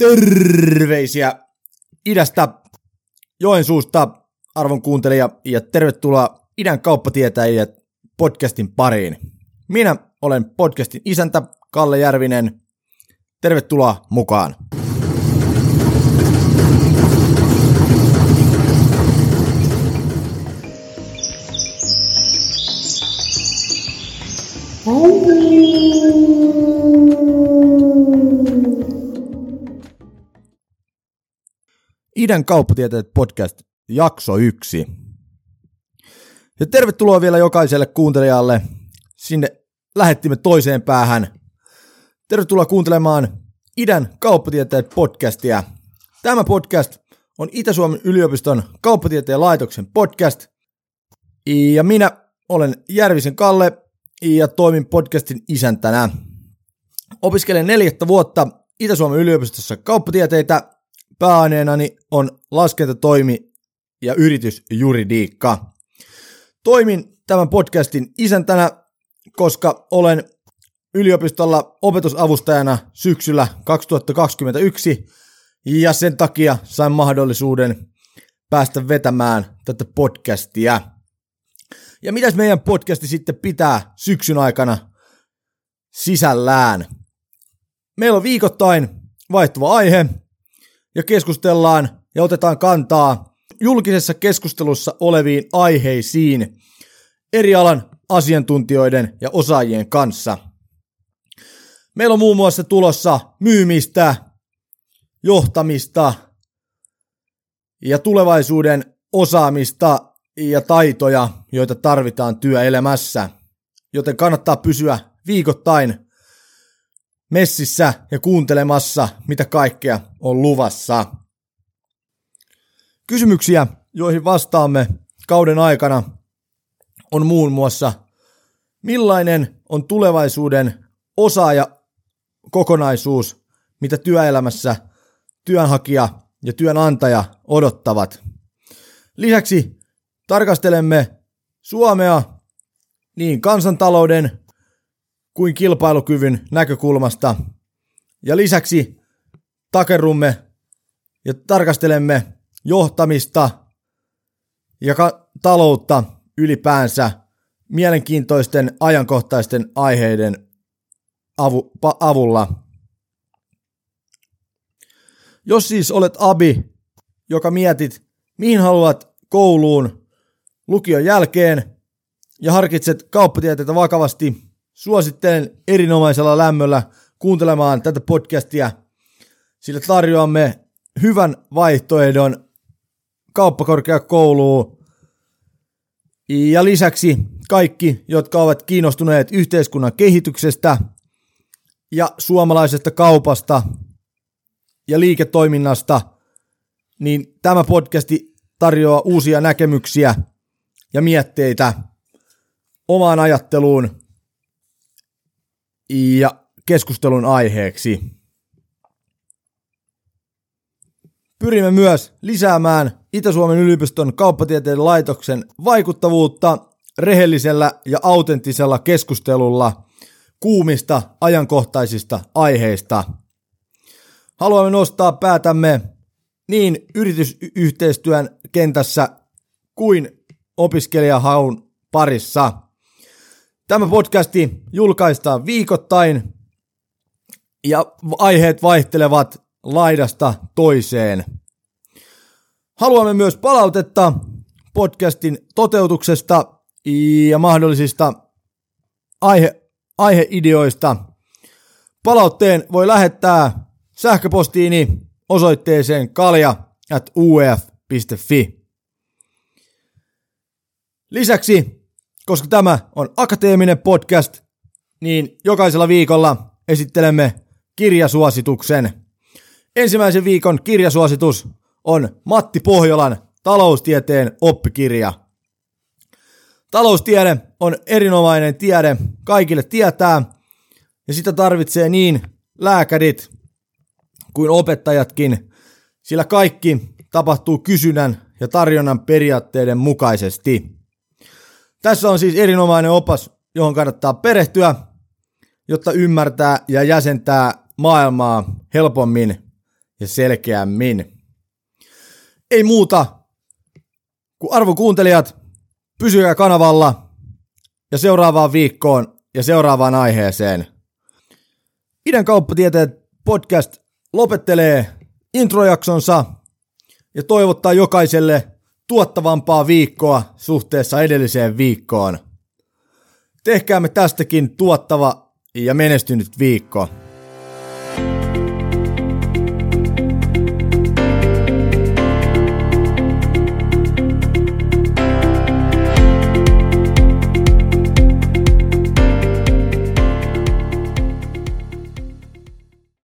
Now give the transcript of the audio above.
Terveisiä idästä, Joensuusta, arvon kuuntelija, ja tervetuloa idän kauppatietäjät podcastin pariin. Minä olen podcastin isäntä Kalle Järvinen. Tervetuloa mukaan. Idän kauppatieteet podcast, jakso yksi. Ja tervetuloa vielä jokaiselle kuuntelijalle sinne lähettimme toiseen päähän. Tervetuloa kuuntelemaan Idän kauppatieteet podcastia. Tämä podcast on Itä-Suomen yliopiston kauppatieteen laitoksen podcast. Ja minä olen Järvisen Kalle ja toimin podcastin isäntänä. Opiskelen neljättä vuotta Itä-Suomen yliopistossa kauppatieteitä Pääaineenani on laskentatoimi ja yritysjuridiikka. Toimin tämän podcastin isäntänä, koska olen yliopistolla opetusavustajana syksyllä 2021 ja sen takia sain mahdollisuuden päästä vetämään tätä podcastia. Ja mitäs meidän podcasti sitten pitää syksyn aikana sisällään? Meillä on viikoittain vaihtuva aihe, ja keskustellaan ja otetaan kantaa julkisessa keskustelussa oleviin aiheisiin eri alan asiantuntijoiden ja osaajien kanssa. Meillä on muun muassa tulossa myymistä, johtamista ja tulevaisuuden osaamista ja taitoja, joita tarvitaan työelämässä. Joten kannattaa pysyä viikoittain messissä ja kuuntelemassa, mitä kaikkea on luvassa. Kysymyksiä, joihin vastaamme kauden aikana, on muun muassa, millainen on tulevaisuuden osaaja kokonaisuus, mitä työelämässä työnhakija ja työnantaja odottavat. Lisäksi tarkastelemme Suomea niin kansantalouden kuin kilpailukyvyn näkökulmasta. Ja lisäksi takerumme ja tarkastelemme johtamista ja ka- taloutta ylipäänsä mielenkiintoisten ajankohtaisten aiheiden avu- pa- avulla. Jos siis olet abi, joka mietit, mihin haluat kouluun lukion jälkeen ja harkitset kauppatieteitä vakavasti, Suosittelen erinomaisella lämmöllä kuuntelemaan tätä podcastia, sillä tarjoamme hyvän vaihtoehdon kauppakorkeakouluun. Ja lisäksi kaikki, jotka ovat kiinnostuneet yhteiskunnan kehityksestä ja suomalaisesta kaupasta ja liiketoiminnasta, niin tämä podcasti tarjoaa uusia näkemyksiä ja mietteitä omaan ajatteluun ja keskustelun aiheeksi. Pyrimme myös lisäämään Itä-Suomen yliopiston kauppatieteen laitoksen vaikuttavuutta rehellisellä ja autenttisella keskustelulla kuumista ajankohtaisista aiheista. Haluamme nostaa päätämme niin yritysyhteistyön kentässä kuin opiskelijahaun parissa – Tämä podcasti julkaistaan viikoittain ja aiheet vaihtelevat laidasta toiseen. Haluamme myös palautetta podcastin toteutuksesta ja mahdollisista aihe, aiheideoista. Palautteen voi lähettää sähköpostiini osoitteeseen kalja at uf.fi. Lisäksi koska tämä on akateeminen podcast, niin jokaisella viikolla esittelemme kirjasuosituksen. Ensimmäisen viikon kirjasuositus on Matti Pohjolan taloustieteen oppikirja. Taloustiede on erinomainen tiede, kaikille tietää, ja sitä tarvitsee niin lääkärit kuin opettajatkin, sillä kaikki tapahtuu kysynnän ja tarjonnan periaatteiden mukaisesti. Tässä on siis erinomainen opas, johon kannattaa perehtyä, jotta ymmärtää ja jäsentää maailmaa helpommin ja selkeämmin. Ei muuta kuin arvokuuntelijat, pysykää kanavalla ja seuraavaan viikkoon ja seuraavaan aiheeseen. Idän kauppatieteet podcast lopettelee introjaksonsa ja toivottaa jokaiselle tuottavampaa viikkoa suhteessa edelliseen viikkoon. Tehkäämme tästäkin tuottava ja menestynyt viikko.